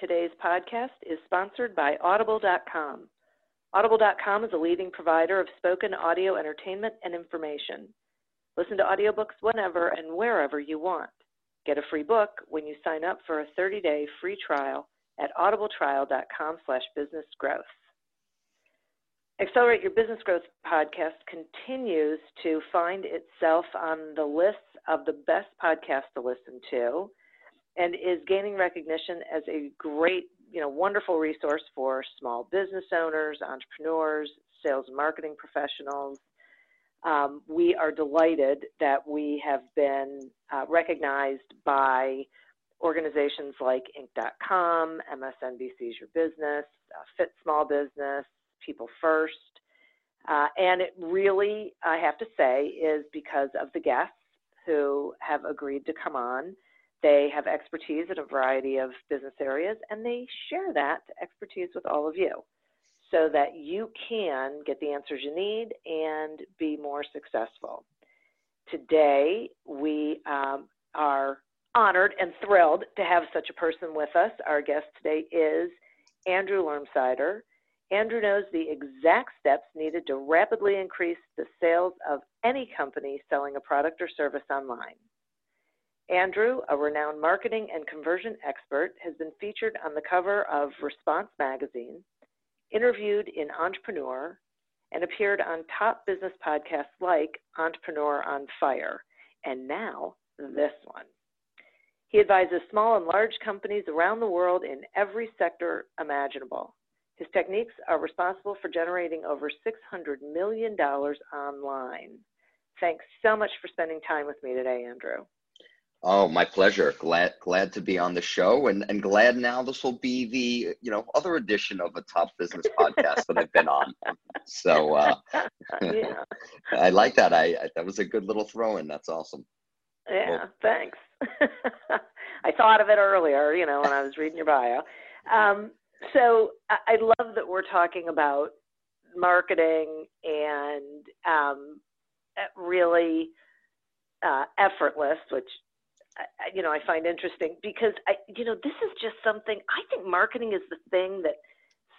Today's podcast is sponsored by Audible.com. Audible.com is a leading provider of spoken audio entertainment and information. Listen to audiobooks whenever and wherever you want. Get a free book when you sign up for a 30-day free trial at audibletrial.com slash businessgrowth. Accelerate Your Business Growth podcast continues to find itself on the lists of the best podcasts to listen to and is gaining recognition as a great, you know, wonderful resource for small business owners, entrepreneurs, sales and marketing professionals. Um, we are delighted that we have been uh, recognized by organizations like Inc.com, MSNBC's Your Business, uh, Fit Small Business, People First. Uh, and it really, I have to say, is because of the guests who have agreed to come on they have expertise in a variety of business areas, and they share that expertise with all of you so that you can get the answers you need and be more successful. Today, we um, are honored and thrilled to have such a person with us. Our guest today is Andrew Lermsider. Andrew knows the exact steps needed to rapidly increase the sales of any company selling a product or service online. Andrew, a renowned marketing and conversion expert, has been featured on the cover of Response magazine, interviewed in Entrepreneur, and appeared on top business podcasts like Entrepreneur on Fire, and now this one. He advises small and large companies around the world in every sector imaginable. His techniques are responsible for generating over $600 million online. Thanks so much for spending time with me today, Andrew. Oh, my pleasure. Glad glad to be on the show and, and glad now this will be the, you know, other edition of a top business podcast that I've been on. So uh, yeah. I like that. I, I, that was a good little throw in. That's awesome. Yeah, well, thanks. I thought of it earlier, you know, when I was reading your bio. Um, so I, I love that we're talking about marketing and um, really uh, effortless, which you know, I find interesting because I, you know, this is just something I think marketing is the thing that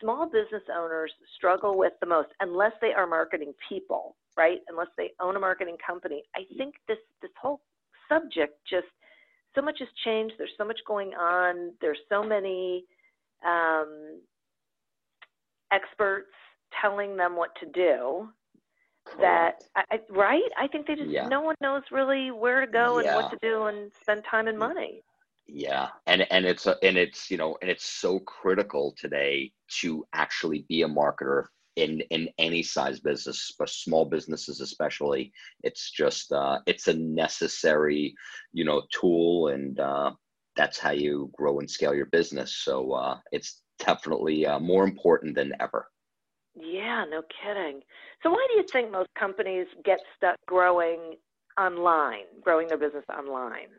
small business owners struggle with the most unless they are marketing people, right? Unless they own a marketing company. I think this this whole subject just so much has changed. There's so much going on. There's so many um, experts telling them what to do that I, right? I think they just yeah. no one knows really where to go yeah. and what to do and spend time and money. Yeah. And and it's a, and it's you know and it's so critical today to actually be a marketer in in any size business but small businesses especially. It's just uh it's a necessary you know tool and uh that's how you grow and scale your business. So uh it's definitely uh, more important than ever yeah, no kidding. So why do you think most companies get stuck growing online, growing their business online?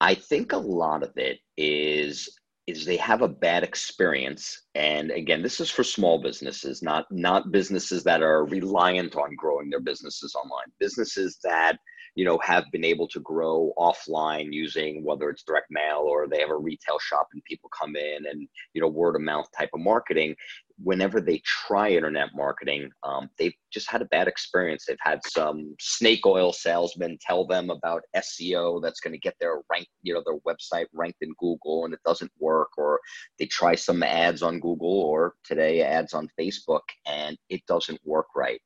I think a lot of it is is they have a bad experience and again this is for small businesses not not businesses that are reliant on growing their businesses online businesses that you know have been able to grow offline using whether it's direct mail or they have a retail shop and people come in and you know word of mouth type of marketing whenever they try internet marketing, um, they've just had a bad experience. They've had some snake oil salesmen tell them about SEO that's going to get their rank, you know, their website ranked in Google, and it doesn't work. Or they try some ads on Google, or today ads on Facebook, and it doesn't work right.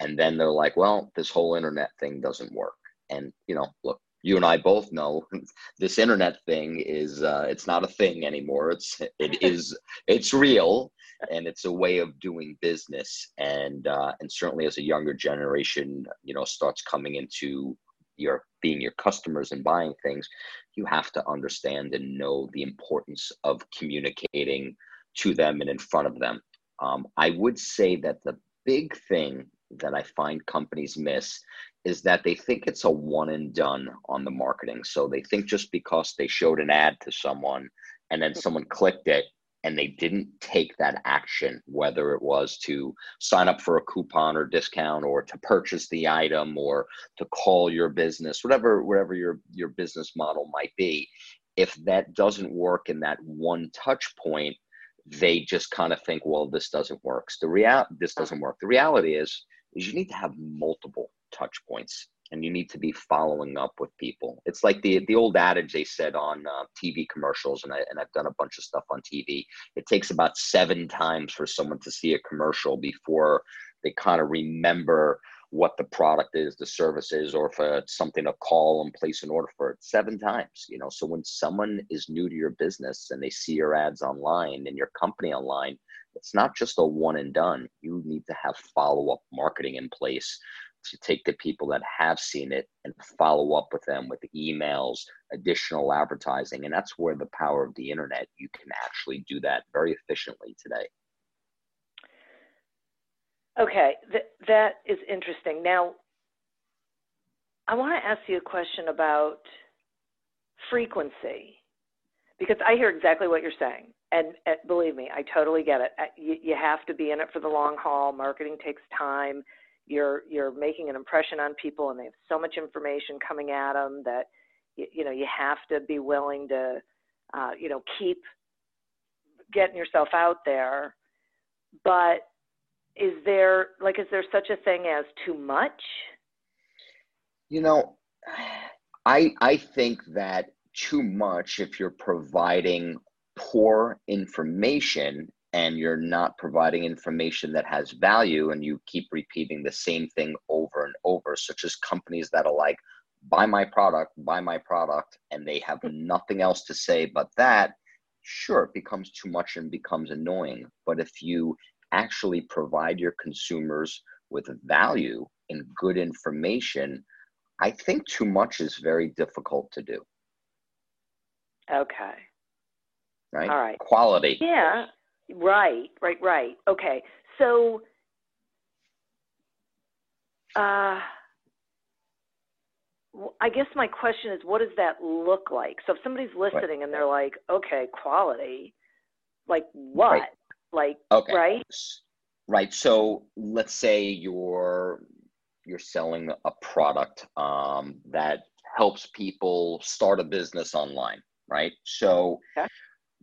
And then they're like, "Well, this whole internet thing doesn't work." And you know, look, you and I both know this internet thing is uh, it's not a thing anymore. It's it is it's real and it's a way of doing business. And uh, and certainly as a younger generation, you know, starts coming into your being your customers and buying things, you have to understand and know the importance of communicating to them and in front of them. Um, I would say that the big thing that I find companies miss is that they think it's a one and done on the marketing. So they think just because they showed an ad to someone and then someone clicked it and they didn't take that action, whether it was to sign up for a coupon or discount or to purchase the item or to call your business, whatever, whatever your, your business model might be. If that doesn't work in that one touch point, they just kind of think, well, this doesn't work. So the real this doesn't work. The reality is, is you need to have multiple touch points and you need to be following up with people. It's like the the old adage they said on uh, TV commercials, and I and I've done a bunch of stuff on TV. It takes about seven times for someone to see a commercial before they kind of remember what the product is, the service is, or if it's something to call and place an order for it. Seven times, you know. So when someone is new to your business and they see your ads online and your company online, it's not just a one and done. You need to have follow up marketing in place to take the people that have seen it and follow up with them with emails, additional advertising. And that's where the power of the internet, you can actually do that very efficiently today. Okay, th- that is interesting. Now, I want to ask you a question about frequency because I hear exactly what you're saying. And, believe me, I totally get it. Uh, you, you have to be in it for the long haul. Marketing takes time you're you're making an impression on people and they have so much information coming at them that you, you know you have to be willing to uh, you know keep getting yourself out there. But is there like is there such a thing as too much? You know i i think that too much if you're providing poor information and you're not providing information that has value and you keep repeating the same thing over and over such as companies that are like buy my product buy my product and they have hmm. nothing else to say but that sure it becomes too much and becomes annoying. But if you actually provide your consumers with value and good information i think too much is very difficult to do. Okay. Right? All right. Quality. Yeah Right, right, right. Okay. So, uh, I guess my question is, what does that look like? So if somebody's listening right. and they're like, okay, quality, like what? Right. Like, okay. right? Right. So let's say you're you're selling a product um, that helps people start a business online, right? So. Okay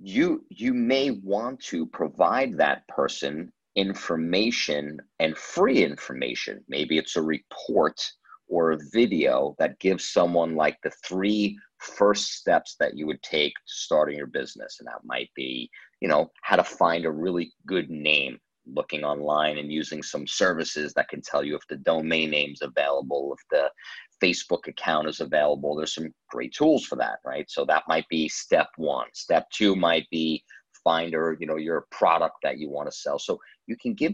you you may want to provide that person information and free information. Maybe it's a report or a video that gives someone like the three first steps that you would take to starting your business. And that might be you know how to find a really good name looking online and using some services that can tell you if the domain name's available if the Facebook account is available. There's some great tools for that, right? So that might be step one. Step two might be finder, you know, your product that you want to sell. So you can give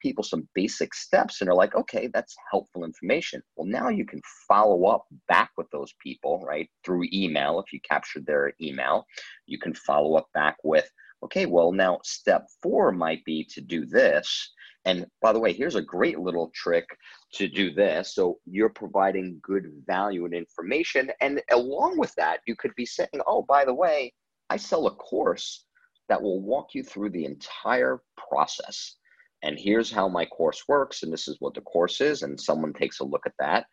people some basic steps and they're like, okay, that's helpful information. Well, now you can follow up back with those people, right? Through email, if you captured their email, you can follow up back with, okay, well, now step four might be to do this. And by the way, here's a great little trick to do this. So you're providing good value and information. And along with that, you could be saying, oh, by the way, I sell a course that will walk you through the entire process. And here's how my course works. And this is what the course is. And someone takes a look at that.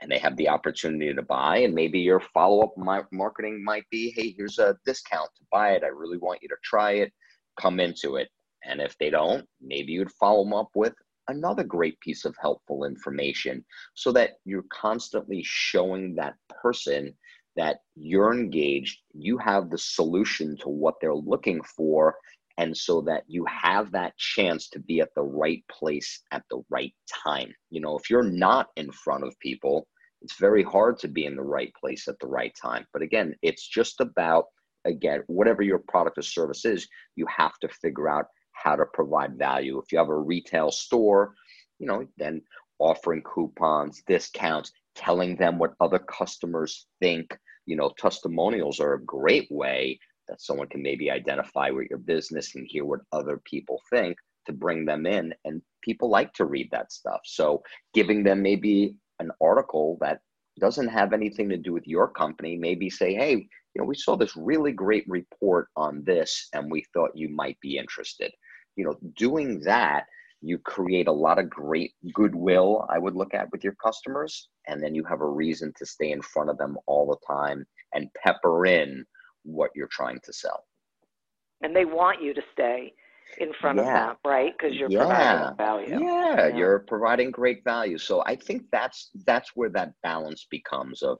And they have the opportunity to buy and maybe your follow-up marketing might be hey here's a discount to buy it. I really want you to try it. Come into it. And if they don't maybe you'd follow them up with another great piece of helpful information so that you're constantly showing that person that you're engaged you have the solution to what they're looking for and so that you have that chance to be at the right place at the right time. You know, if you're not in front of people, it's very hard to be in the right place at the right time. But again, it's just about, again, whatever your product or service is, you have to figure out how to provide value. If you have a retail store, you know, then offering coupons, discounts, telling them what other customers think. You know, testimonials are a great way that someone can maybe identify with your business and hear what other people think to bring them in and people like to read that stuff. So giving them maybe an article that doesn't have anything to do with your company maybe say hey you know we saw this really great report on this and we thought you might be interested. You know doing that you create a lot of great goodwill i would look at with your customers and then you have a reason to stay in front of them all the time and pepper in what you're trying to sell. And they want you to stay in front yeah. of them, right? Because you're yeah. providing value. Yeah, yeah, you're providing great value. So I think that's that's where that balance becomes of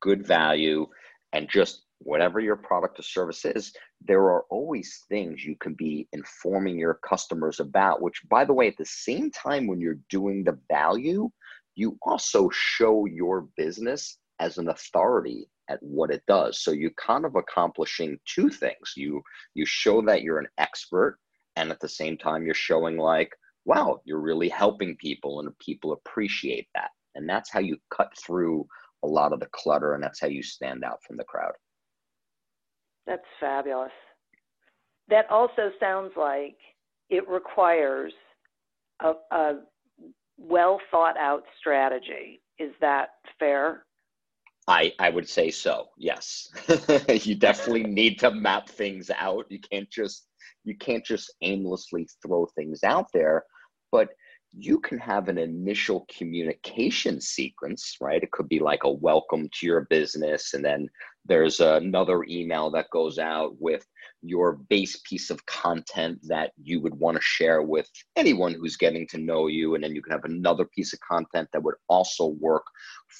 good value and just whatever your product or service is, there are always things you can be informing your customers about, which by the way, at the same time when you're doing the value, you also show your business as an authority at what it does. So you're kind of accomplishing two things. You you show that you're an expert and at the same time you're showing like, wow, you're really helping people and people appreciate that. And that's how you cut through a lot of the clutter and that's how you stand out from the crowd. That's fabulous. That also sounds like it requires a, a well thought out strategy. Is that fair? I I would say so. Yes, you definitely need to map things out. You can't just you can't just aimlessly throw things out there, but you can have an initial communication sequence, right? It could be like a welcome to your business, and then there's another email that goes out with your base piece of content that you would want to share with anyone who's getting to know you. And then you can have another piece of content that would also work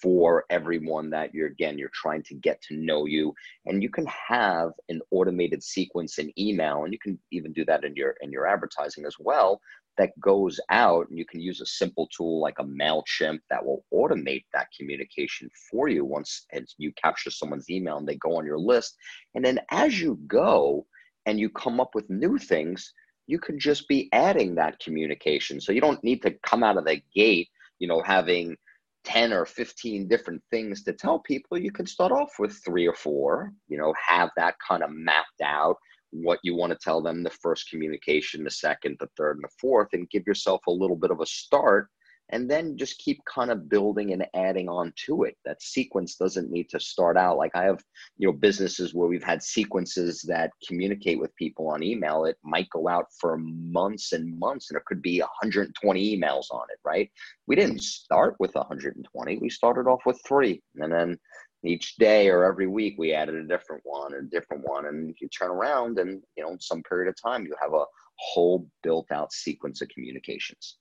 for everyone that you're, again, you're trying to get to know you. And you can have an automated sequence in email, and you can even do that in your in your advertising as well that goes out and you can use a simple tool like a MailChimp that will automate that communication for you once you capture someone's email and they go on your list. And then as you go and you come up with new things, you could just be adding that communication. So you don't need to come out of the gate, you know, having 10 or 15 different things to tell people. You can start off with three or four, you know, have that kind of mapped out what you want to tell them the first communication, the second, the third, and the fourth, and give yourself a little bit of a start. And then just keep kind of building and adding on to it. That sequence doesn't need to start out like I have, you know, businesses where we've had sequences that communicate with people on email. It might go out for months and months, and it could be 120 emails on it, right? We didn't start with 120. We started off with three, and then each day or every week we added a different one and a different one and you turn around and you know in some period of time you have a whole built out sequence of communications.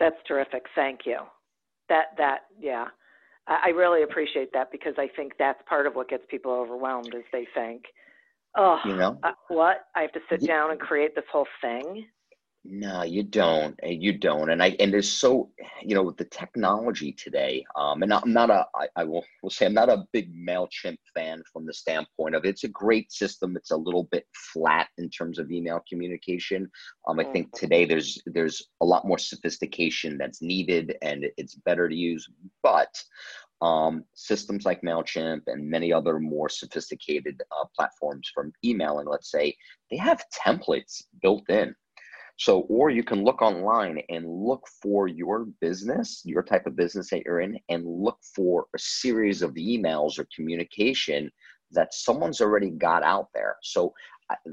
That's terrific. Thank you. That that yeah. I really appreciate that because i think that's part of what gets people overwhelmed is they think oh you know? uh, what? I have to sit down and create this whole thing no, you don't. You don't. And I and there's so you know with the technology today. Um, and I'm not a I, I will will say I'm not a big Mailchimp fan from the standpoint of it's a great system. It's a little bit flat in terms of email communication. Um, I think mm-hmm. today there's there's a lot more sophistication that's needed, and it's better to use. But um, systems like MailChimp and many other more sophisticated uh, platforms from emailing, let's say, they have templates built in so, or you can look online and look for your business, your type of business that you're in, and look for a series of emails or communication that someone's already got out there. So,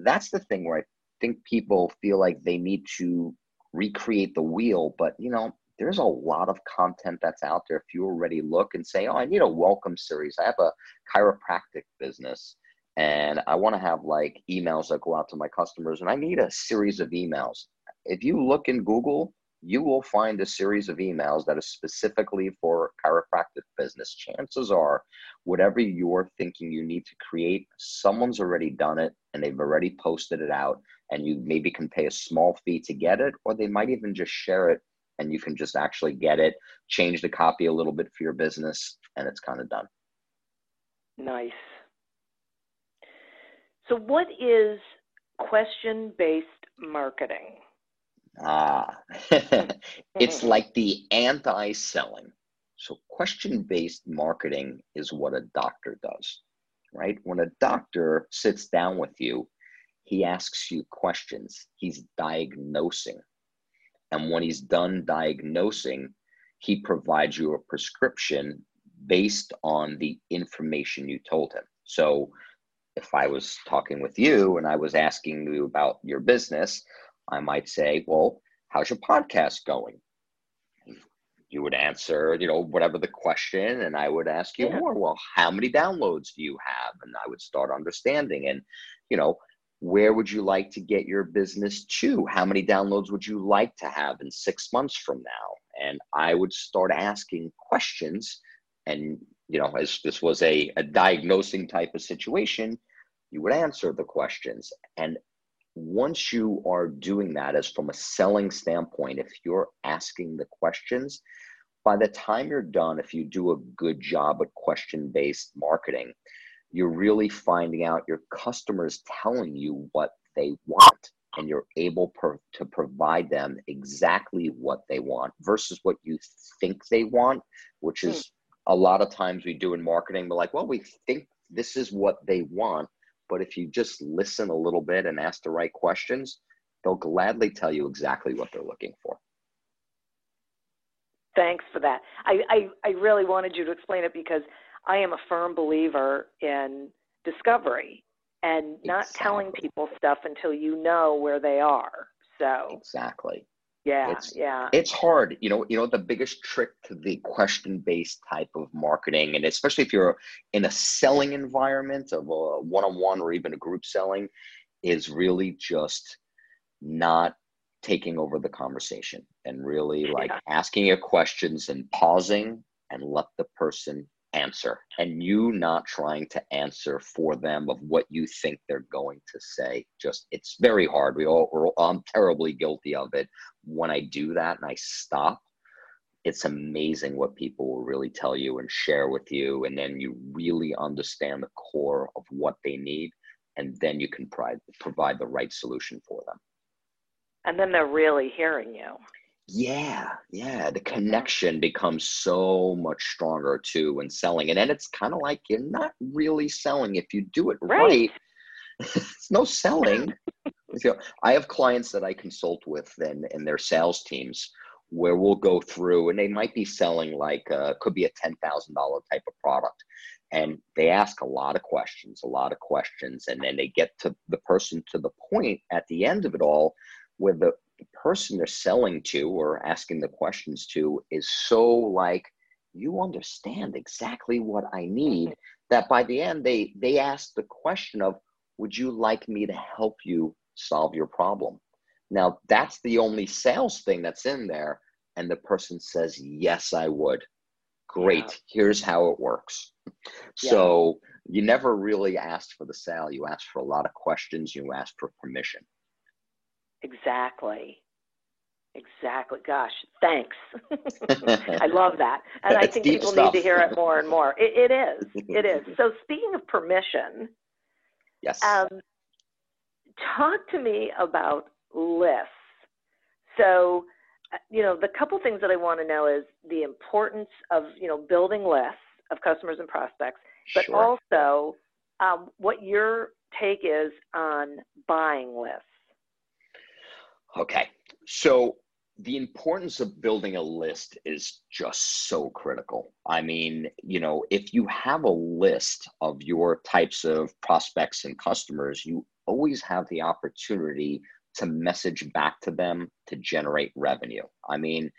that's the thing where I think people feel like they need to recreate the wheel, but you know, there's a lot of content that's out there. If you already look and say, oh, I need a welcome series. I have a chiropractic business and I want to have like emails that go out to my customers and I need a series of emails. If you look in Google, you will find a series of emails that is specifically for chiropractic business. Chances are, whatever you're thinking you need to create, someone's already done it and they've already posted it out, and you maybe can pay a small fee to get it, or they might even just share it and you can just actually get it, change the copy a little bit for your business, and it's kind of done. Nice. So, what is question based marketing? Ah, it's like the anti selling. So, question based marketing is what a doctor does, right? When a doctor sits down with you, he asks you questions, he's diagnosing. And when he's done diagnosing, he provides you a prescription based on the information you told him. So, if I was talking with you and I was asking you about your business, I might say, Well, how's your podcast going? You would answer, you know, whatever the question, and I would ask you yeah. more. Well, how many downloads do you have? And I would start understanding. And, you know, where would you like to get your business to? How many downloads would you like to have in six months from now? And I would start asking questions. And, you know, as this was a, a diagnosing type of situation, you would answer the questions. And once you are doing that as from a selling standpoint if you're asking the questions by the time you're done if you do a good job at question based marketing you're really finding out your customers telling you what they want and you're able per, to provide them exactly what they want versus what you think they want which is mm. a lot of times we do in marketing we're like well we think this is what they want but if you just listen a little bit and ask the right questions, they'll gladly tell you exactly what they're looking for. Thanks for that. I, I, I really wanted you to explain it because I am a firm believer in discovery and not exactly. telling people stuff until you know where they are. So exactly. Yeah, it's, yeah. It's hard. You know, you know, the biggest trick to the question-based type of marketing, and especially if you're in a selling environment of a one-on-one or even a group selling, is really just not taking over the conversation and really like yeah. asking your questions and pausing and let the person answer and you not trying to answer for them of what you think they're going to say. Just it's very hard. We all i'm terribly guilty of it. When i do that and i stop it's amazing what people will really tell you and share with you and then you really understand the core of what they need and then you can provide provide the right solution for them. And then they're really hearing you yeah, yeah. The connection becomes so much stronger too when selling. And then it's kind of like you're not really selling if you do it right. right it's no selling. I have clients that I consult with and, and their sales teams where we'll go through and they might be selling like uh, could be a $10,000 type of product. And they ask a lot of questions, a lot of questions. And then they get to the person to the point at the end of it all where the, the person they're selling to or asking the questions to is so like you understand exactly what i need mm-hmm. that by the end they they ask the question of would you like me to help you solve your problem? Now that's the only sales thing that's in there and the person says yes i would. Great. Yeah. here's how it works. Yeah. so you never really asked for the sale. You asked for a lot of questions. You asked for permission Exactly. Exactly. Gosh, thanks. I love that. And I think people stuff. need to hear it more and more. It, it is. It is. So, speaking of permission, yes. Um, talk to me about lists. So, uh, you know, the couple things that I want to know is the importance of, you know, building lists of customers and prospects, but sure. also um, what your take is on buying lists. Okay. So the importance of building a list is just so critical. I mean, you know, if you have a list of your types of prospects and customers, you always have the opportunity to message back to them to generate revenue. I mean,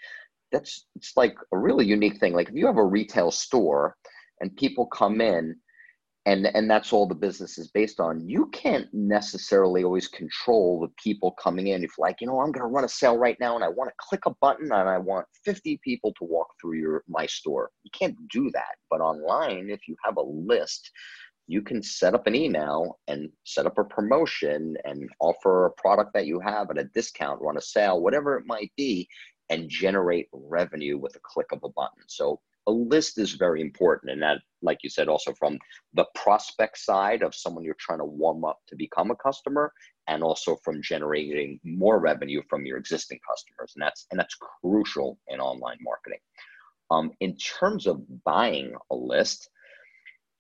that's it's like a really unique thing. Like if you have a retail store and people come in and and that's all the business is based on. You can't necessarily always control the people coming in. If like you know i'm going to run a sale right now and i want to click a button and i want 50 people to walk through your my store. You can't do that. But online if you have a list you can set up an email and set up a promotion and offer a product that you have at a discount run a sale whatever it might be and generate revenue with a click of a button. So a list is very important and that like you said also from the prospect side of someone you're trying to warm up to become a customer and also from generating more revenue from your existing customers and that's and that's crucial in online marketing. Um, in terms of buying a list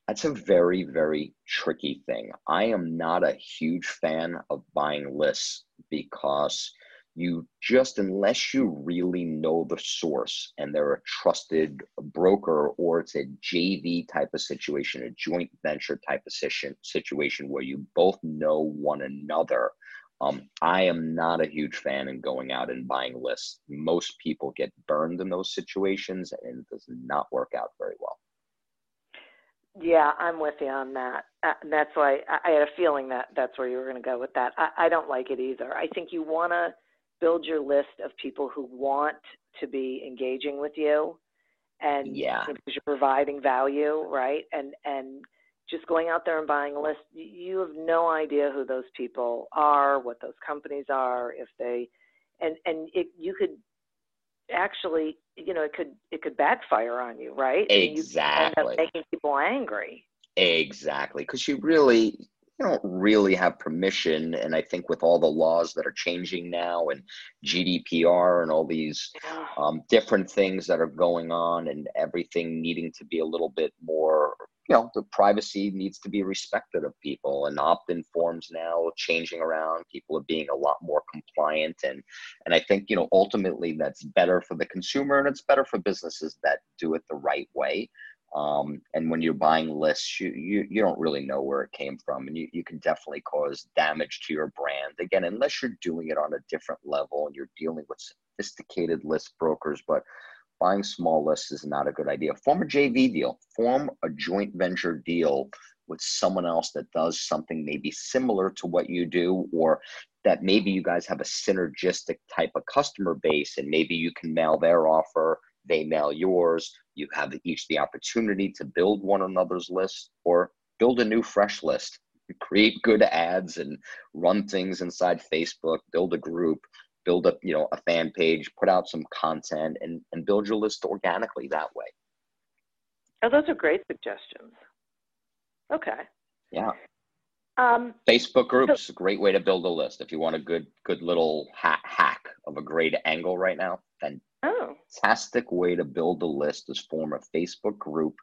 that's a very very tricky thing. I am not a huge fan of buying lists because you just unless you really know the source and they're a trusted broker or it's a JV type of situation, a joint venture type of situation where you both know one another. Um, I am not a huge fan in going out and buying lists. Most people get burned in those situations and it does not work out very well. Yeah, I'm with you on that. Uh, that's why I, I had a feeling that that's where you were going to go with that. I, I don't like it either. I think you want to build your list of people who want to be engaging with you and yeah. because you're providing value right? And and just going out there and buying a list you have no idea who those people are what those companies are if they and and it you could actually you know it could it could backfire on you right? Exactly and you making people angry. Exactly because you really you don't really have permission. And I think with all the laws that are changing now and GDPR and all these um, different things that are going on and everything needing to be a little bit more, you know, the privacy needs to be respected of people and opt-in forms now changing around. People are being a lot more compliant. And, and I think, you know, ultimately that's better for the consumer and it's better for businesses that do it the right way. Um, and when you're buying lists, you, you, you don't really know where it came from, and you, you can definitely cause damage to your brand. Again, unless you're doing it on a different level and you're dealing with sophisticated list brokers, but buying small lists is not a good idea. Form a JV deal, form a joint venture deal with someone else that does something maybe similar to what you do, or that maybe you guys have a synergistic type of customer base, and maybe you can mail their offer they mail yours. You have each the opportunity to build one another's list or build a new fresh list. Create good ads and run things inside Facebook. Build a group. Build a you know a fan page. Put out some content and and build your list organically that way. Oh, those are great suggestions. Okay. Yeah. Um, Facebook groups so, great way to build a list. If you want a good good little hack hack of a great angle right now, then Oh. Fantastic way to build a list is form a Facebook group.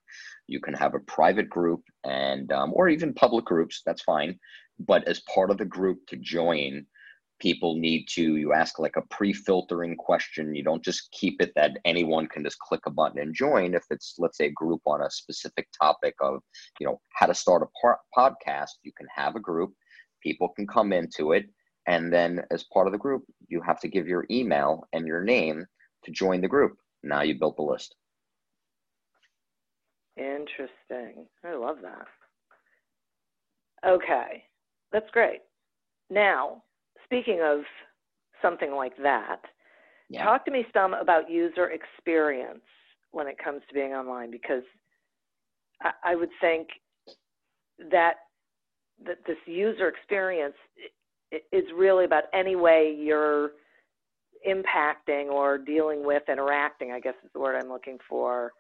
You can have a private group and um, or even public groups. That's fine. But as part of the group to join, people need to you ask like a pre-filtering question. You don't just keep it that anyone can just click a button and join. If it's let's say a group on a specific topic of you know how to start a par- podcast, you can have a group. People can come into it. And then, as part of the group, you have to give your email and your name to join the group. Now you built the list. Interesting. I love that. Okay, that's great. Now, speaking of something like that, yeah. talk to me some about user experience when it comes to being online because I, I would think that that this user experience is really about any way you're impacting or dealing with, interacting, I guess is the word I'm looking for,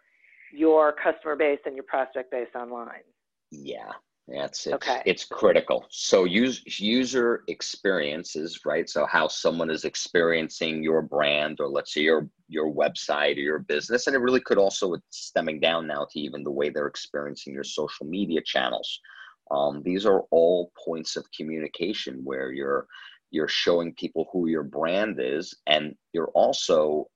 your customer base and your prospect base online. Yeah, that's it. Okay. It's critical. So use user experiences, right? So how someone is experiencing your brand or let's say your your website or your business. And it really could also with stemming down now to even the way they're experiencing your social media channels. Um, these are all points of communication where you're you're showing people who your brand is and you're also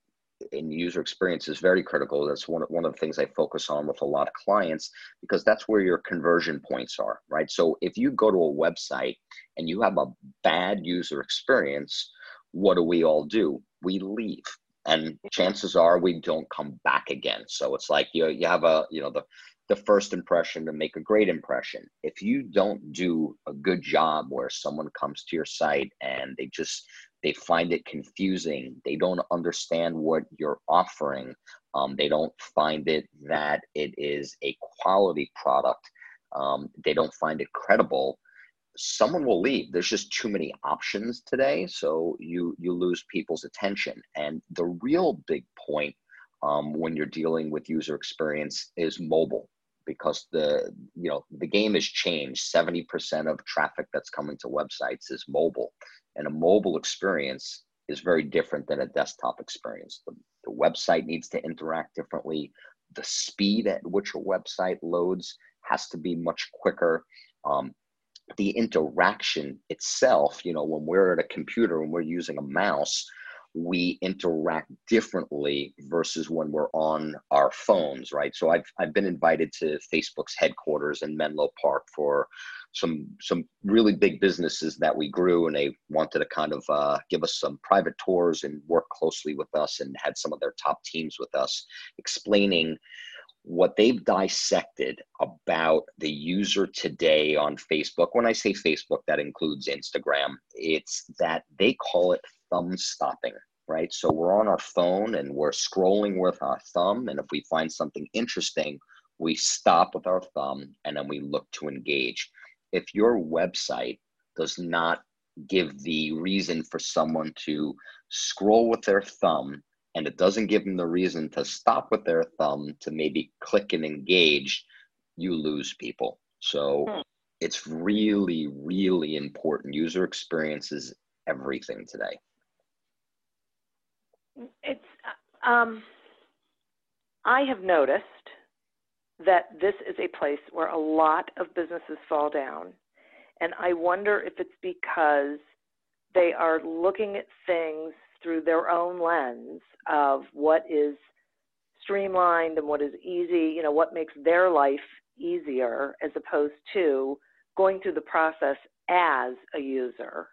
in user experience is very critical. That's one, of, one of the things i focus on with a lot of clients because that's where your conversion points are right? So if you go to a website and you have a bad user experience what do we all do? We leave. And chances are we don't come back again. So it's like you you have a you know the the first impression to make a great impression. If you don't do a good job where someone comes to your site and they just they find it confusing they don't understand what you're offering um, they don't find it that it is a quality product um, they don't find it credible someone will leave. There's just too many options today so you you lose people's attention. And the real big point um, when you're dealing with user experience is mobile because the you know the game has changed. 70% of traffic that's coming to websites is mobile and a mobile experience is very different than a desktop experience. The, the website needs to interact differently. The speed at which a website loads has to be much quicker. Um, the interaction itself, you know, when we're at a computer and we're using a mouse, we interact differently versus when we're on our phones, right? So I've I've been invited to Facebook's headquarters in Menlo Park for some some really big businesses that we grew, and they wanted to kind of uh, give us some private tours and work closely with us, and had some of their top teams with us, explaining what they've dissected about the user today on Facebook, when I say Facebook, that includes Instagram, it's that they call it thumb stopping, right? So we're on our phone and we're scrolling with our thumb. And if we find something interesting, we stop with our thumb and then we look to engage. If your website does not give the reason for someone to scroll with their thumb and it doesn't give them the reason to stop with their thumb to maybe click and engage, you lose people. So hmm. it's really, really important. User experience is everything today. It's, um, I have noticed that this is a place where a lot of businesses fall down. And I wonder if it's because they are looking at things through their own lens of what is streamlined and what is easy, you know, what makes their life easier as opposed to going through the process as a user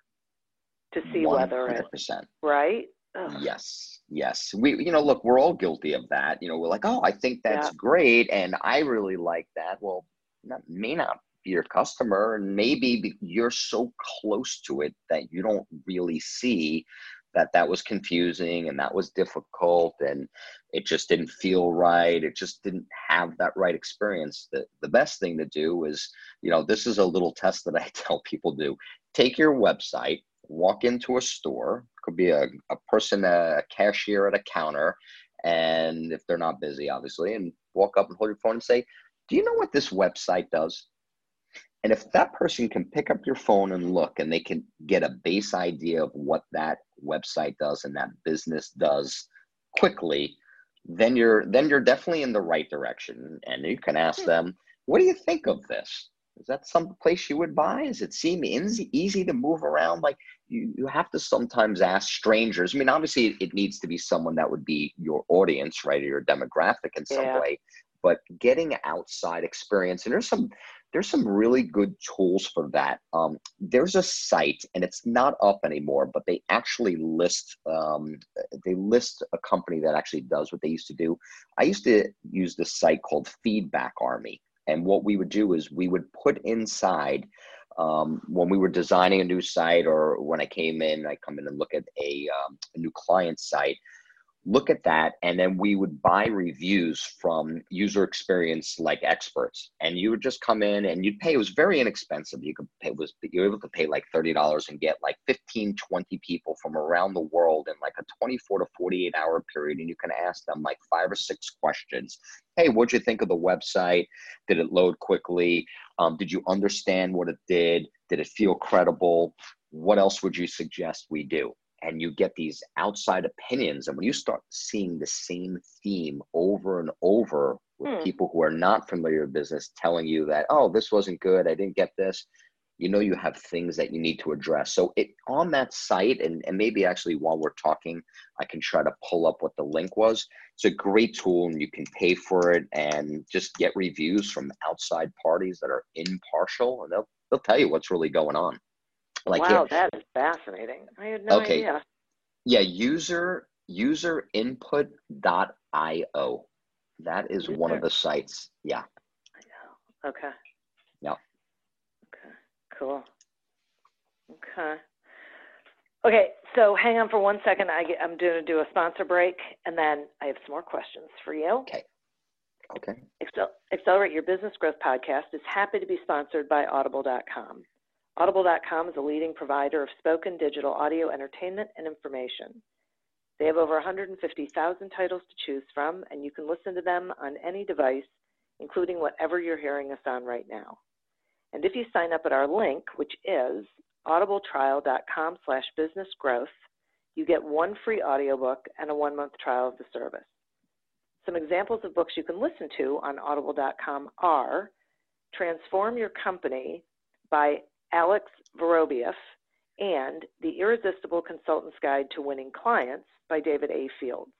to see 100%. whether it's right. Ugh. Yes, yes. We, you know, look, we're all guilty of that. You know, we're like, oh, I think that's yeah. great, and I really like that. Well, that may not be your customer, and maybe you're so close to it that you don't really see that that was confusing and that was difficult and it just didn't feel right it just didn't have that right experience the, the best thing to do is you know this is a little test that i tell people do take your website walk into a store could be a, a person a cashier at a counter and if they're not busy obviously and walk up and hold your phone and say do you know what this website does and if that person can pick up your phone and look and they can get a base idea of what that website does and that business does quickly, then you're then you're definitely in the right direction. And you can ask hmm. them, what do you think of this? Is that some place you would buy? Does it seem easy, easy to move around? Like you, you have to sometimes ask strangers. I mean, obviously it needs to be someone that would be your audience, right? Or your demographic in some yeah. way. But getting outside experience, and there's some there's some really good tools for that. Um, there's a site, and it's not up anymore, but they actually list um, they list a company that actually does what they used to do. I used to use this site called Feedback Army, and what we would do is we would put inside um, when we were designing a new site, or when I came in, I come in and look at a, um, a new client site look at that and then we would buy reviews from user experience like experts. And you would just come in and you'd pay it was very inexpensive. You could pay was you were able to pay like $30 and get like 15 20 people from around the world in like a 24 to 48 hour period and you can ask them like five or six questions. Hey what'd you think of the website? Did it load quickly? Um, did you understand what it did? Did it feel credible? What else would you suggest we do and you get these outside opinions and when you start seeing the same theme over and over with hmm. people who are not familiar with business telling you that oh this wasn't good i didn't get this you know you have things that you need to address. So it on that site and, and maybe actually while we're talking i can try to pull up what the link was. It's a great tool and you can pay for it and just get reviews from outside parties that are impartial and they'll, they'll tell you what's really going on like wow, that is fascinating. I had no okay. idea. Yeah, user userinput.io. That is User. one of the sites. Yeah. I know. Okay. Yeah. Okay. Cool. Okay. Okay, so hang on for one second. I get, I'm going to do a sponsor break, and then I have some more questions for you. Okay. Okay. Accelerate Your Business Growth podcast is happy to be sponsored by Audible.com. Audible.com is a leading provider of spoken digital audio entertainment and information. They have over 150,000 titles to choose from, and you can listen to them on any device, including whatever you're hearing us on right now. And if you sign up at our link, which is audibletrial.com slash businessgrowth, you get one free audiobook and a one-month trial of the service. Some examples of books you can listen to on audible.com are Transform Your Company by Alex Vorobieff and The Irresistible Consultant's Guide to Winning Clients by David A. Fields.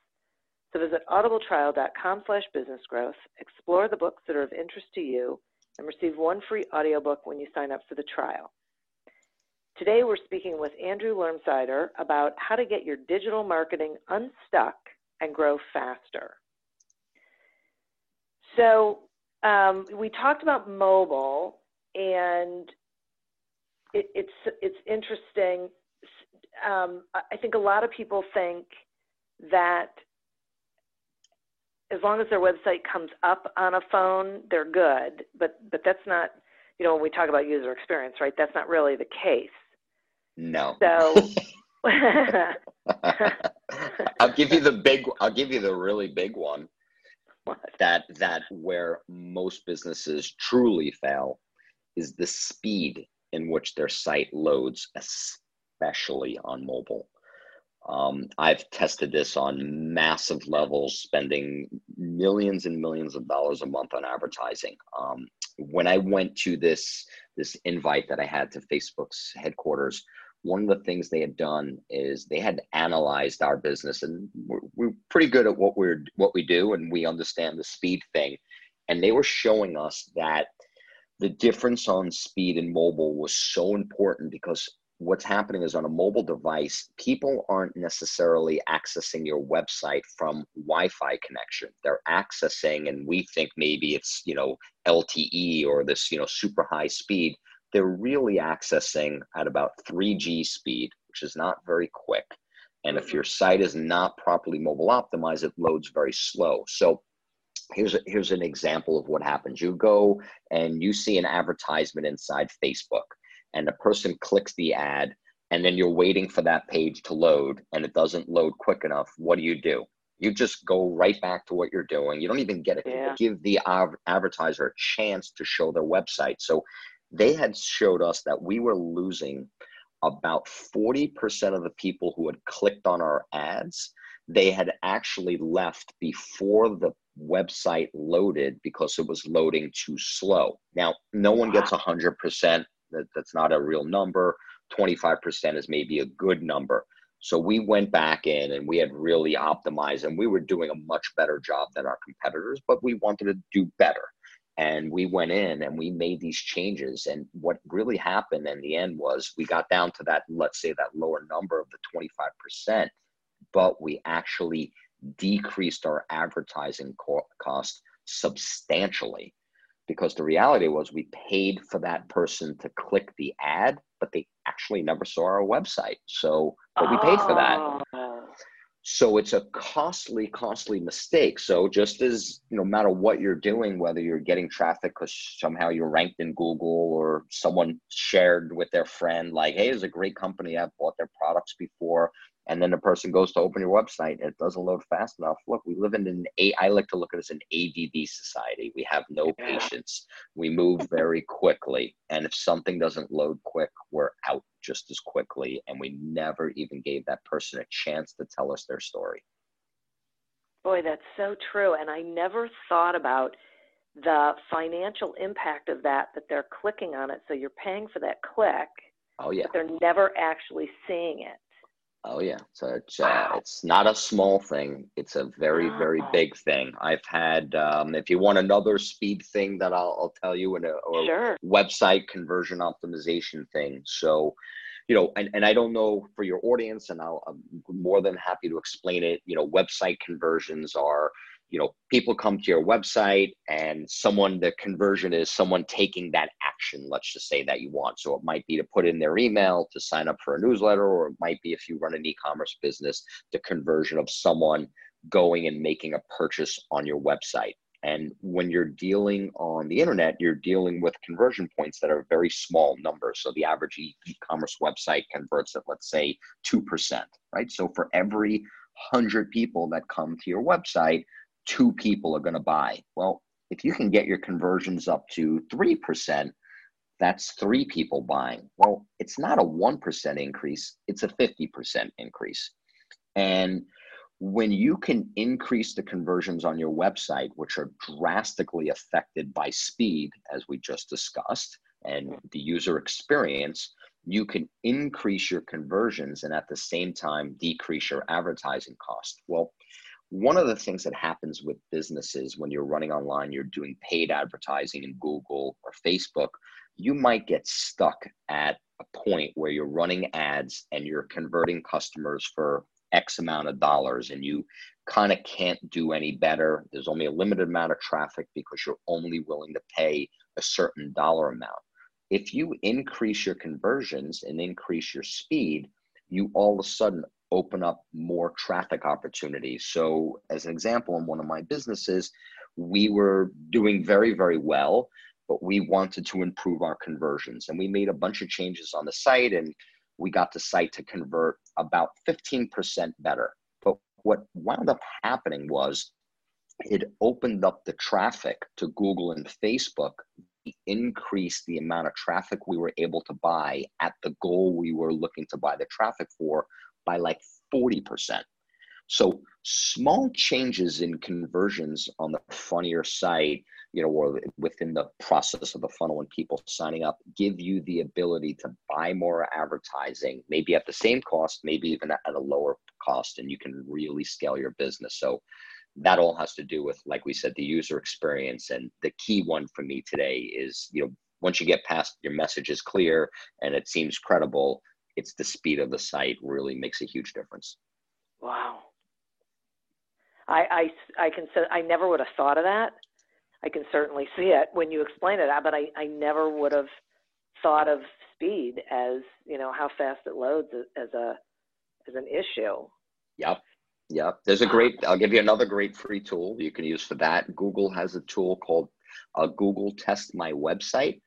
So visit audibletrial.com slash businessgrowth, explore the books that are of interest to you, and receive one free audiobook when you sign up for the trial. Today we're speaking with Andrew Lermsider about how to get your digital marketing unstuck and grow faster. So um, we talked about mobile, and it, it's it's interesting. Um, I think a lot of people think that as long as their website comes up on a phone, they're good. But but that's not, you know, when we talk about user experience, right? That's not really the case. No. So. I'll give you the big. I'll give you the really big one. What? That that where most businesses truly fail is the speed in which their site loads, especially on mobile. Um, I've tested this on massive levels, spending millions and millions of dollars a month on advertising. Um, when I went to this this invite that I had to Facebook's headquarters, one of the things they had done is they had analyzed our business, and we're, we're pretty good at what we're what we do, and we understand the speed thing. And they were showing us that the difference on speed and mobile was so important because what's happening is on a mobile device, people aren't necessarily accessing your website from Wi-Fi connection. They're accessing, and we think maybe it's you know LTE or this you know super high speed. They're really accessing at about 3G speed, which is not very quick. And if mm-hmm. your site is not properly mobile optimized, it loads very slow. So here's a, here's an example of what happens. You go and you see an advertisement inside Facebook, and the person clicks the ad, and then you're waiting for that page to load, and it doesn't load quick enough. What do you do? You just go right back to what you're doing. You don't even get it. Yeah. Give the advertiser a chance to show their website. So they had showed us that we were losing about 40% of the people who had clicked on our ads they had actually left before the website loaded because it was loading too slow. Now, no one gets 100%. That, that's not a real number. 25% is maybe a good number. So we went back in and we had really optimized and we were doing a much better job than our competitors, but we wanted to do better. And we went in and we made these changes. And what really happened in the end was we got down to that, let's say, that lower number of the 25%, but we actually decreased our advertising co- cost substantially. Because the reality was we paid for that person to click the ad but they actually never saw our website. So but we paid for that. Oh. so it's a costly costly mistake. So just as no matter what you're doing whether you're getting traffic because somehow you're ranked in google or someone shared with their friend like hey there's a great company. I've bought their products before and then the person goes to open your website and it doesn't load fast enough. Look we live in an a i like to look at as an add society. We have no yeah. patience. We move very quickly and if something doesn't load quick we're out just as quickly and we never even gave that person a chance to tell us their story. Boy that's so true and i never thought about the financial impact of that that they're clicking on it. So you're paying for that click oh yeah. but they're never actually seeing it Oh yeah, so it's uh, it's not a small thing. It's a very very big thing. I've had um, if you want another speed thing that I'll, I'll tell you in a or sure. website conversion optimization thing. So you know, and, and I don't know for your audience, and I'll, I'm more than happy to explain it. You know, website conversions are, you know, people come to your website and someone, the conversion is someone taking that action, let's just say that you want. So it might be to put in their email, to sign up for a newsletter, or it might be if you run an e commerce business, the conversion of someone going and making a purchase on your website. And when you're dealing on the internet, you're dealing with conversion points that are very small numbers. So the average e commerce website converts at, let's say, 2%, right? So for every 100 people that come to your website, two people are going to buy. Well, if you can get your conversions up to 3%, that's three people buying. Well, it's not a 1% increase, it's a 50% increase. And when you can increase the conversions on your website, which are drastically affected by speed, as we just discussed, and the user experience, you can increase your conversions and at the same time decrease your advertising cost. Well, one of the things that happens with businesses when you're running online, you're doing paid advertising in Google or Facebook, you might get stuck at a point where you're running ads and you're converting customers for X amount of dollars and you kind of can't do any better. There's only a limited amount of traffic because you're only willing to pay a certain dollar amount. If you increase your conversions and increase your speed, you all of a sudden open up more traffic opportunities. So, as an example, in one of my businesses, we were doing very, very well, but we wanted to improve our conversions. And we made a bunch of changes on the site and we got the site to convert about 15% better. But what wound up happening was it opened up the traffic to Google and Facebook, increased the amount of traffic we were able to buy at the goal we were looking to buy the traffic for by like 40%. So small changes in conversions on the funnier site you know, or within the process of the funnel and people signing up, give you the ability to buy more advertising, maybe at the same cost, maybe even at a lower cost, and you can really scale your business. So that all has to do with, like we said, the user experience. And the key one for me today is, you know, once you get past your message is clear and it seems credible, it's the speed of the site really makes a huge difference. Wow. I, I, I can say I never would have thought of that I can certainly see it when you explain it, but I, I never would have thought of speed as, you know, how fast it loads as a, as an issue. Yep. Yep. There's a great, I'll give you another great free tool you can use for that. Google has a tool called uh, Google Test My Website.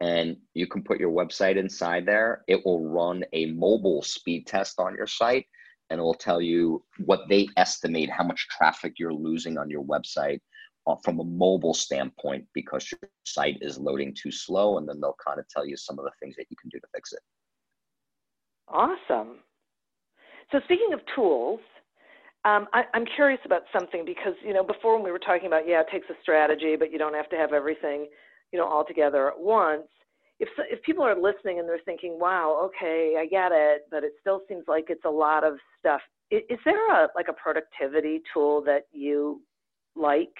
And you can put your website inside there. It will run a mobile speed test on your site and it will tell you what they estimate how much traffic you're losing on your website uh, from a mobile standpoint because your site is loading too slow, and then they'll kind of tell you some of the things that you can do to fix it. Awesome. So speaking of tools, um, I, am curious about something because you know before when we were talking about yeah it takes a strategy, but you don't have to have everything you know all together at once. If if people are listening and they're thinking, wow, okay, I get it, but it still seems like it's a lot of stuff. Is, is there a like a productivity tool that you like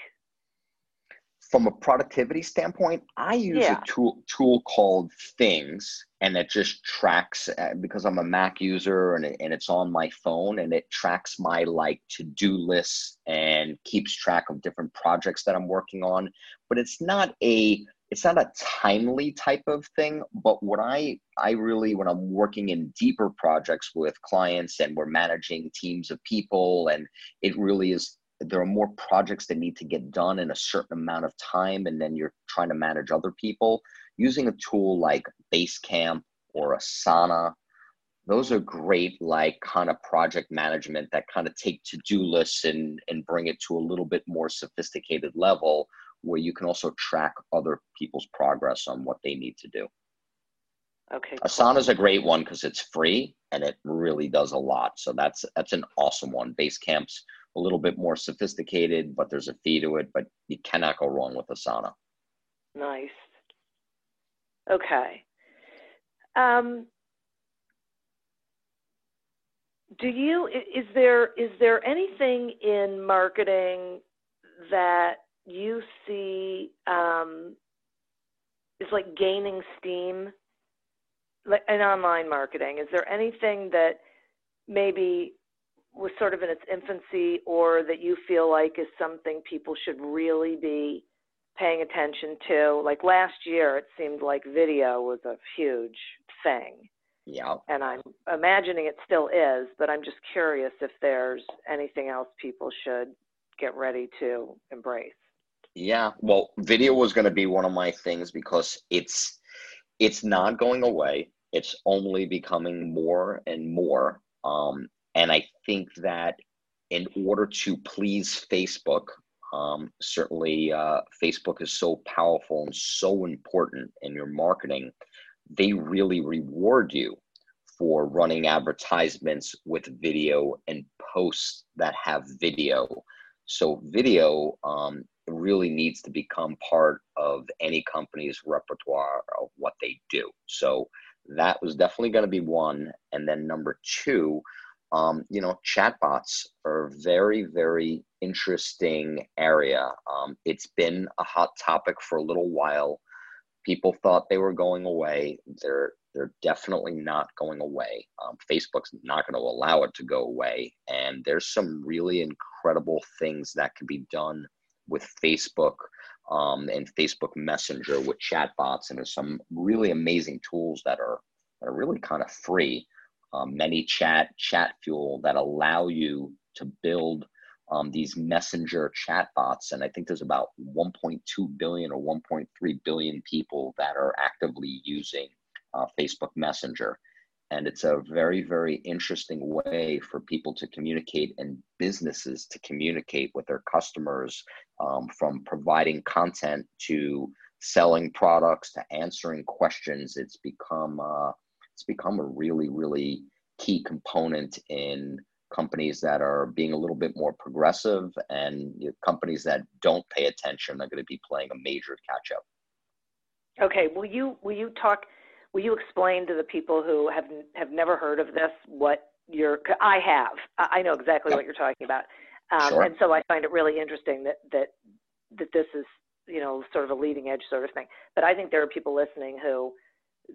from a productivity standpoint, I use yeah. a tool tool called Things, and it just tracks uh, because I'm a Mac user and it, and it's on my phone, and it tracks my like to do lists and keeps track of different projects that I'm working on. But it's not a it's not a timely type of thing. But what I I really when I'm working in deeper projects with clients and we're managing teams of people, and it really is there are more projects that need to get done in a certain amount of time and then you're trying to manage other people using a tool like basecamp or asana those are great like kind of project management that kind of take to-do lists and and bring it to a little bit more sophisticated level where you can also track other people's progress on what they need to do okay asana is a great one because it's free and it really does a lot so that's that's an awesome one basecamp's a little bit more sophisticated, but there's a fee to it. But you cannot go wrong with Asana. Nice. Okay. Um, do you is there is there anything in marketing that you see um, is like gaining steam in online marketing, is there anything that maybe was sort of in its infancy or that you feel like is something people should really be paying attention to? Like last year, it seemed like video was a huge thing. Yeah. And I'm imagining it still is, but I'm just curious if there's anything else people should get ready to embrace. Yeah, well, video was going to be one of my things because it's it's not going away. It's only becoming more and more. Um, and I think that in order to please Facebook, um, certainly uh, Facebook is so powerful and so important in your marketing. They really reward you for running advertisements with video and posts that have video. So, video um, really needs to become part of any company's repertoire of what they do. So, that was definitely going to be one. And then, number two, um, you know, chatbots are a very, very interesting area. Um, it's been a hot topic for a little while. People thought they were going away. They're they're definitely not going away. Um, Facebook's not going to allow it to go away. And there's some really incredible things that can be done with Facebook um, and Facebook Messenger with chatbots. And there's some really amazing tools that are that are really kind of free um, ManyChat, Chatfuel that allow you to build um, these messenger chatbots. And I think there's about 1.2 billion or 1.3 billion people that are actively using uh, Facebook Messenger. And it's a very, very interesting way for people to communicate and businesses to communicate with their customers um, from providing content to selling products to answering questions. It's become uh, it's become a really, really key component in companies that are being a little bit more progressive and you know, companies that don't pay attention are going to be playing a major catch up. Okay, will you will you talk will you explain to the people who have have never heard of this what you're I have I know exactly what you're talking about um, sure. and so I find it really interesting that that that this is you know sort of a leading edge sort of thing but I think there are people listening who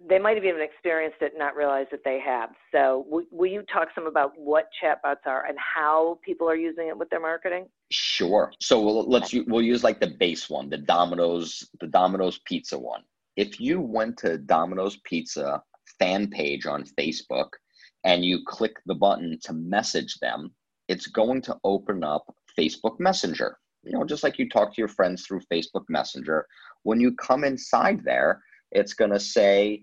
they might have even experienced it and not realized that they have. So, w- will you talk some about what chatbots are and how people are using it with their marketing? Sure. So we'll, let's we'll use like the base one, the Domino's, the Domino's Pizza one. If you went to Domino's Pizza fan page on Facebook and you click the button to message them, it's going to open up Facebook Messenger. You know, just like you talk to your friends through Facebook Messenger. When you come inside there, it's going to say,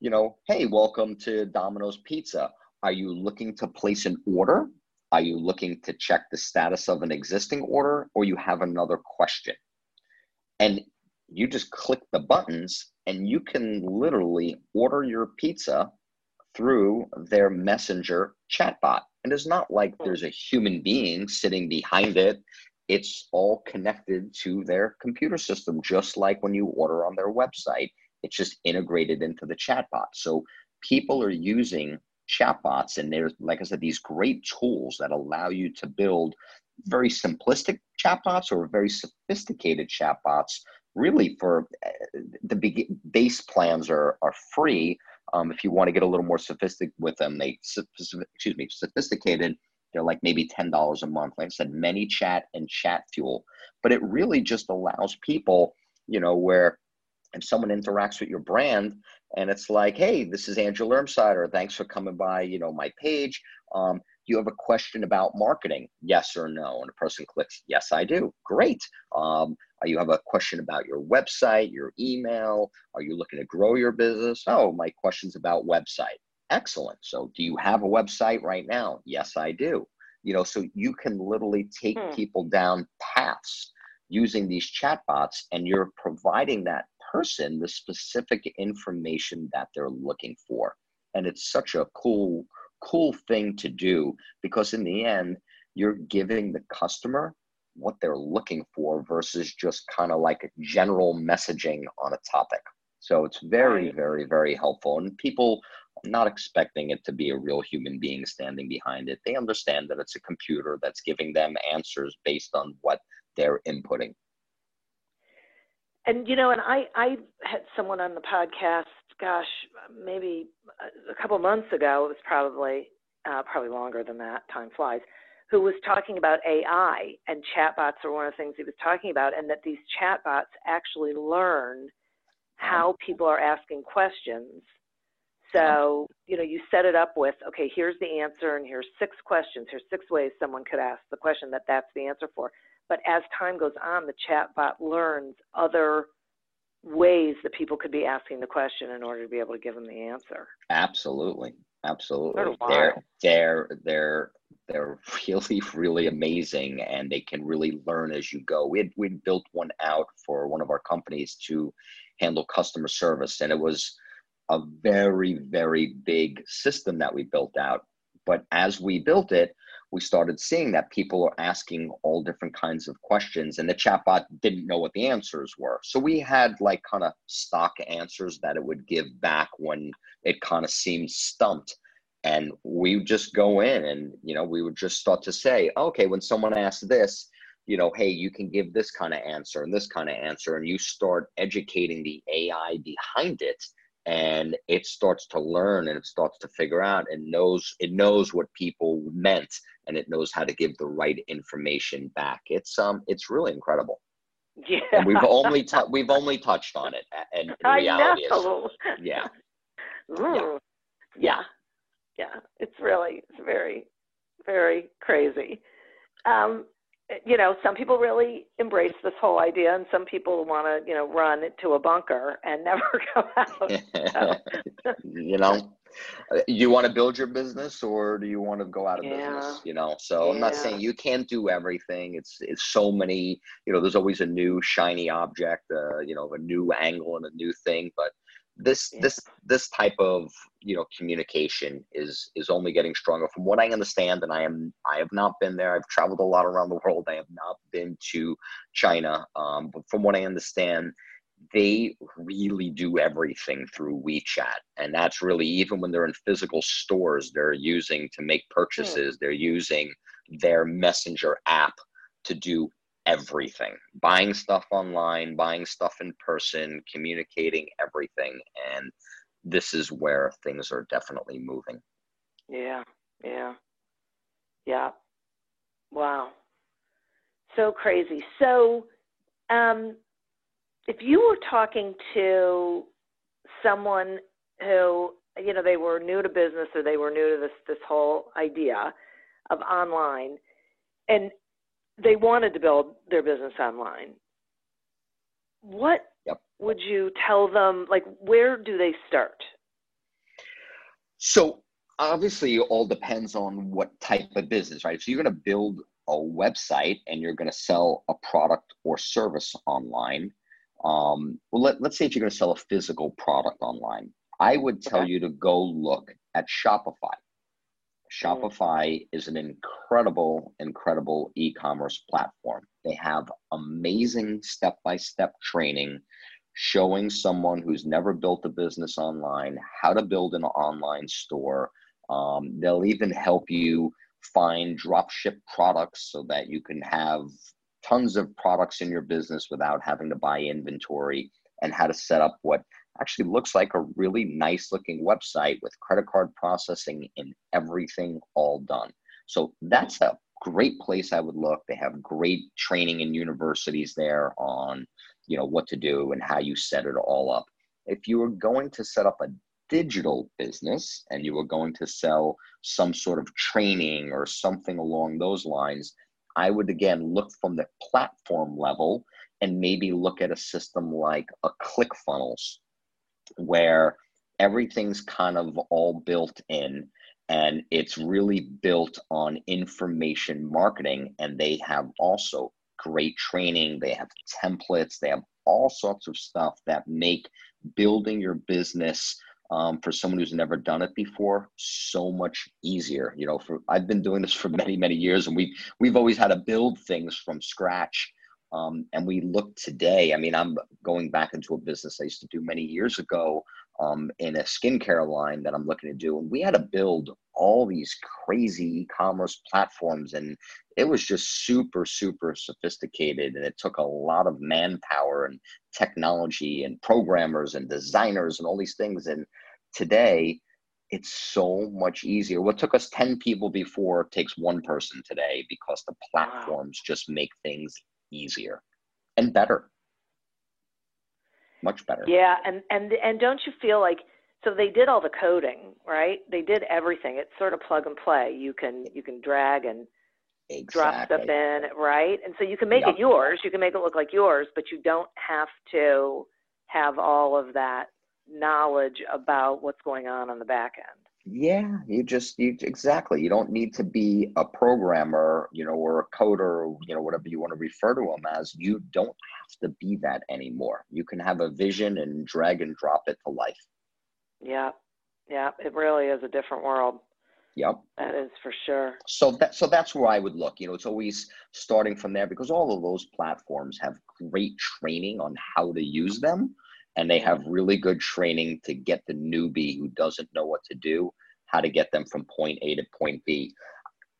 you know, hey, welcome to Domino's Pizza. Are you looking to place an order? Are you looking to check the status of an existing order or you have another question? And you just click the buttons and you can literally order your pizza through their messenger chatbot. And it's not like there's a human being sitting behind it. It's all connected to their computer system, just like when you order on their website. It's just integrated into the chatbot. So people are using chatbots, and there's, like I said, these great tools that allow you to build very simplistic chatbots or very sophisticated chatbots. Really, for eh, the base plans are are free. Um, if you want to get a little more sophisticated with them, they excuse me, sophisticated. They're like maybe ten dollars a month. Like I said, ManyChat and Chatfuel, but it really just allows people, you know, where if someone interacts with your brand and it's like, hey, this is Andrew Lermsider. Thanks for coming by, you know, my page. Um, you have a question about marketing? Yes or no? And a person clicks, yes, I do. Great. Um, you have a question about your website, your email? Are you looking to grow your business? Oh, my question's about website. Excellent. So do you have a website right now? Yes, I do. You know, so you can literally take hmm. people down paths using these chatbots and you're providing that person the specific information that they're looking for. And it's such a cool, cool thing to do because in the end, you're giving the customer what they're looking for versus just kind of like general messaging on a topic. So it's very, very, very helpful. And people not expecting it to be a real human being standing behind it. They understand that it's a computer that's giving them answers based on what they're inputting and you know, and I I had someone on the podcast gosh, maybe a couple months ago. It was probably uh, probably longer than that. Time flies. Who was talking about AI and chatbots are one of the things he was talking about, and that these chatbots actually learn how people are asking questions. So, you know, you set it up with, okay, here's the answer, and here's six questions. Here's six ways someone could ask the question that that's the answer for. But as time goes on, the chatbot learns other ways that people could be asking the question in order to be able to give them the answer. Absolutely. Absolutely. They're they're they're they're really really amazing and they can really learn as you go. We we built one out for one of our companies to handle customer service and it was a very very big system that we built out. But as we built it, we started seeing that people are asking all different kinds of questions and the chatbot didn't know what the answers were. So we had like kind of stock answers that it would give back when it kind of seemed stumped. And we would just go in and you know we would just start to say okay when someone asks this you know hey you can give this kind of answer and this kind of answer and you start educating the ai behind it and it starts to learn and it starts to figure out and knows it knows what people meant and it knows how to give the right information back. It's um it's really incredible. Yeah and we've only t- we've only touched on it and reality is yeah. yeah. Yeah. Yeah. It's really it's very very crazy. Um you know, some people really embrace this whole idea, and some people want to, you know, run to a bunker and never go out. you know, you want to build your business, or do you want to go out of yeah. business? You know, so yeah. I'm not saying you can't do everything. It's it's so many. You know, there's always a new shiny object, uh, you know, a new angle and a new thing, but this yeah. this this type of you know communication is is only getting stronger from what i understand and i am i have not been there i've traveled a lot around the world i have not been to china um, but from what i understand they really do everything through WeChat. And that's really, even when they're in physical stores, they're using to make hmm. purchases, they're using their messenger app to do everything. Buying stuff online buying stuff in person communicating everything and this is where things are definitely moving. Yeah yeah. Yeah. Wow. So crazy. So um if you were talking to someone who you know they were new to business or they were new to this this whole idea of online and they wanted to build their business online. What yep. would you tell them? Like, where do they start? So, obviously, it all depends on what type of business, right? So, you're going to build a website and you're going to sell a product or service online. Um, well, let, let's say if you're going to sell a physical product online, I would tell okay. you to go look at Shopify. Shopify is an incredible, incredible e commerce platform. They have amazing step by step training showing someone who's never built a business online how to build an online store. Um, they'll even help you find drop ship products so that you can have tons of products in your business without having to buy inventory and how to set up what actually looks like a really nice looking website with credit card processing and everything all done. So that's a great place I would look. They have great training in universities there on, you know, what to do and how you set it all up. If you were going to set up a digital business and you were going to sell some sort of training or something along those lines, I would again look from the platform level and maybe look at a system like a ClickFunnels where everything's kind of all built in and it's really built on information marketing. And they have also great training. They have templates. They have all sorts of stuff that make building your business um, for someone who's never done it before so much easier. You know for i've been doing this for many many years and we've we've always had to build things from scratch um, and we look today, I mean, I'm going back into a business I used to do many years ago um, in a skincare line that I'm looking to do. And we had to build all these crazy e-commerce platforms and it was just super super sophisticated and it took a lot of manpower and technology and programmers and designers and all these things and today it's so much easier what took us 10 people before takes one person today because the platforms wow. just make things easier and better. Much better. Yeah and and and don't you feel like so they did all the coding right? They did everything. It's sort of plug and play. You can you can drag and exactly. drop stuff in right? And so you can make yep. it yours. You can make it look like yours but you don't have to have all of that knowledge about what's going on on the back end yeah you just you exactly you don't need to be a programmer you know or a coder you know whatever you want to refer to them as you don't have to be that anymore you can have a vision and drag and drop it to life yeah yeah it really is a different world Yep. That is for sure. So that so that's where I would look. You know, it's always starting from there because all of those platforms have great training on how to use them and they have really good training to get the newbie who doesn't know what to do how to get them from point a to point b.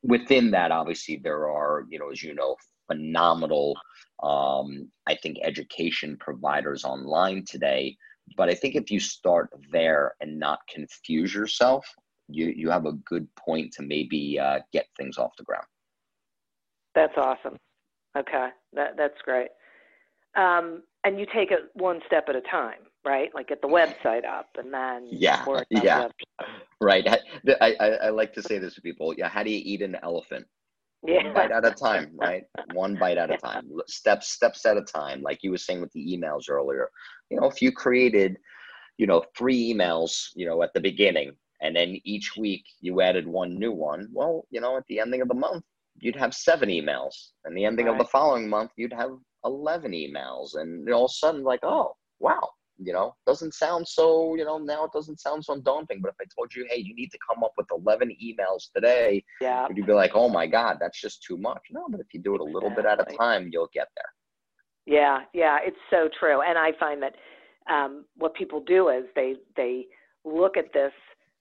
Within that obviously there are you know as you know phenomenal um, i think education providers online today. But i think if you start there and not confuse yourself you you have a good point to maybe uh, get things off the ground. That's awesome. Okay. That that's great. Um, and you take it one step at a time, right? Like get the website up and then yeah, yeah, right. I, I, I like to say this to people. Yeah, how do you eat an elephant? Yeah. One bite at a time, right? One bite at a time, steps steps at a time. Like you were saying with the emails earlier. You know, if you created, you know, three emails, you know, at the beginning, and then each week you added one new one. Well, you know, at the ending of the month, you'd have seven emails, and the ending right. of the following month, you'd have 11 emails and all of a sudden like oh wow you know? Doesn't sound so you know now it doesn't sound so daunting but if i told you hey you need to come up with 11 emails today yeah. would you be like oh my god that's just too much. No but if you do it a little bit at a time you'll get there. Yeah yeah it's so true and i find that um, what people do is they they look at this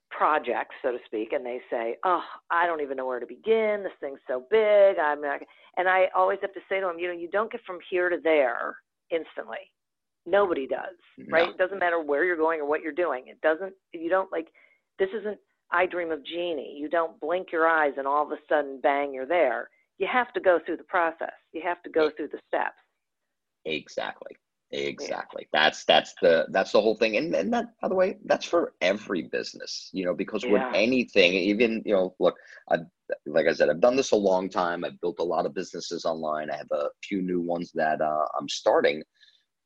project, so to speak, and they say, "Oh, I don't even know where to begin. This thing's so big. I'm not." And I always have to say to them, you know, you don't get from here to there instantly. Nobody does, no. right? It doesn't matter where you're going or what you're doing. It doesn't. You don't like. This isn't I Dream of Jeannie. You don't blink your eyes and all of a sudden, bang, you're there. You have to go through the process. You have to go through the steps. Exactly. Exactly. Yeah. That's that's the that's the whole thing. And and that by the way, that's for every business, you know, because yeah. with anything, even, you know, look, I like I said, I've done this a long time. I've built a lot of businesses online. I have a few new ones that uh, I'm starting.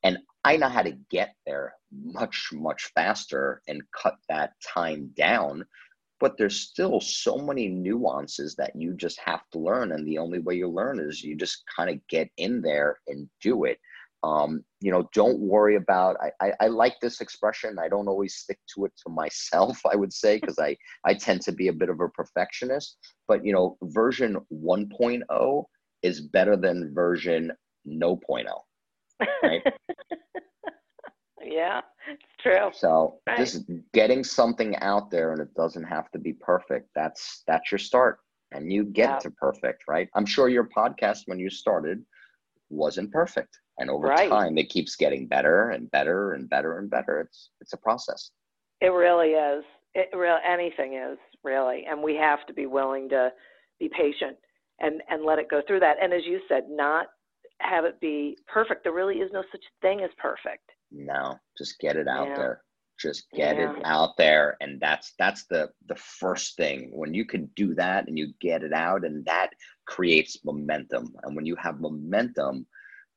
And I know how to get there much, much faster and cut that time down. But there's still so many nuances that you just have to learn. And the only way you learn is you just kind of get in there and do it um, you know don't worry about I, I, I like this expression. I don't always stick to it to myself i would say because i i tend to be a bit of a perfectionist. But you know version 1.0 is better than version no point oh right? Yeah it's true. So right. just getting something out there and it doesn't have to be perfect that's that's your start. And you get yeah. to perfect right? I'm sure your podcast when you started wasn't perfect. And over right. time it keeps getting better and better and better and better. It's it's a process. It really is. It real anything is really. And we have to be willing to be patient and and let it go through that. And as you said not have it be perfect. There really is no such thing as perfect. No just get it out yeah. there just get yeah. it out there and that's that's the the first thing. When you can do that and you get it out and that creates momentum. And when you have momentum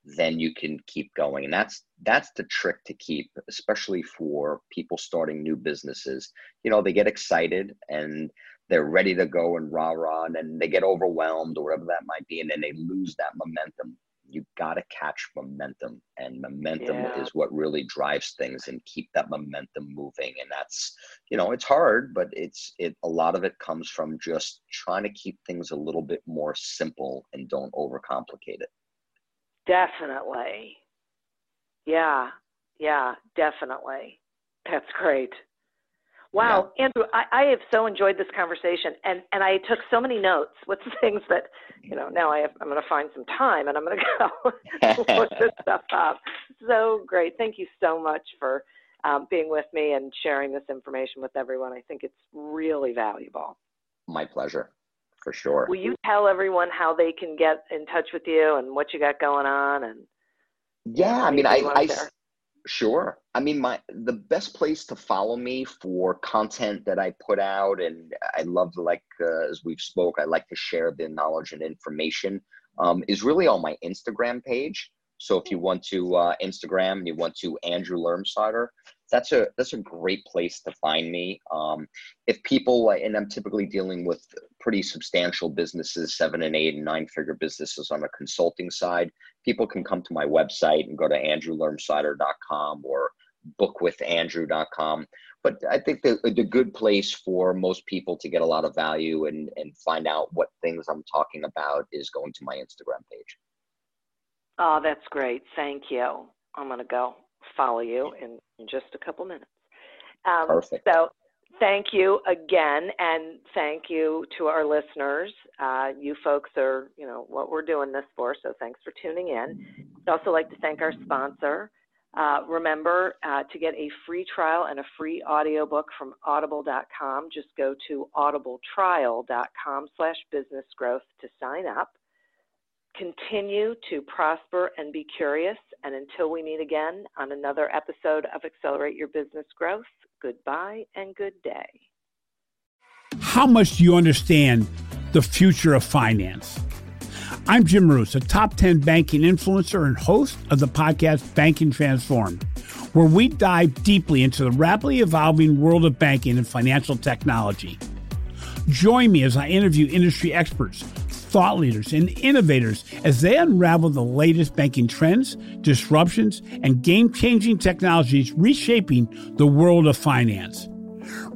then you can keep going. And that's that's the trick to keep especially for people starting new businesses. You know they get excited and they're ready to go and rah rah and then they get overwhelmed or whatever that might be and then they lose that momentum you got to catch momentum and momentum yeah. is what really drives things and keep that momentum moving and that's you know it's hard but it's it a lot of it comes from just trying to keep things a little bit more simple and don't overcomplicate it Definitely. Yeah. Yeah, definitely. That's great. Wow, yeah. Andrew, I, I have so enjoyed this conversation, and and I took so many notes with things that you know now I have, I'm going to find some time and I'm going to go look this stuff up. So great, thank you so much for um, being with me and sharing this information with everyone. I think it's really valuable. My pleasure, for sure. Will you tell everyone how they can get in touch with you and what you got going on and? Yeah, I mean, I, I, Sure. I mean, my the best place to follow me for content that I put out, and I love like uh, as we've spoke, I like to share the knowledge and information. Um, is really on my Instagram page. So if you want to uh, Instagram and you want to Andrew Lermsider, that's a that's a great place to find me. Um, if people and I'm typically dealing with pretty substantial businesses, seven and eight and nine figure businesses on the consulting side, people can come to my website and go to andrewlermsider.com or bookwithandrew.com. But I think the, the good place for most people to get a lot of value and, and find out what things I'm talking about is going to my Instagram page. Oh, that's great. Thank you. I'm going to go follow you in, in just a couple minutes. Um, Perfect. So thank you again, and thank you to our listeners. Uh, you folks are, you know, what we're doing this for, so thanks for tuning in. I'd also like to thank our sponsor. Uh, remember uh, to get a free trial and a free audiobook from audible.com. Just go to audibletrial.com slash business growth to sign up. Continue to prosper and be curious. And until we meet again on another episode of Accelerate Your Business Growth, goodbye and good day. How much do you understand the future of finance? I'm Jim Marous, a top 10 banking influencer and host of the podcast Banking Transformed, where we dive deeply into the rapidly evolving world of banking and financial technology. Join me as I interview industry experts thought leaders and innovators as they unravel the latest banking trends, disruptions, and game changing technologies reshaping the world of finance.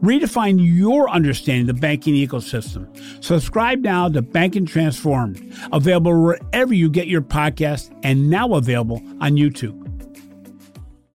Redefine your understanding of the banking ecosystem. Subscribe now to Banking Transformed, available wherever you get your podcast and now available on YouTube.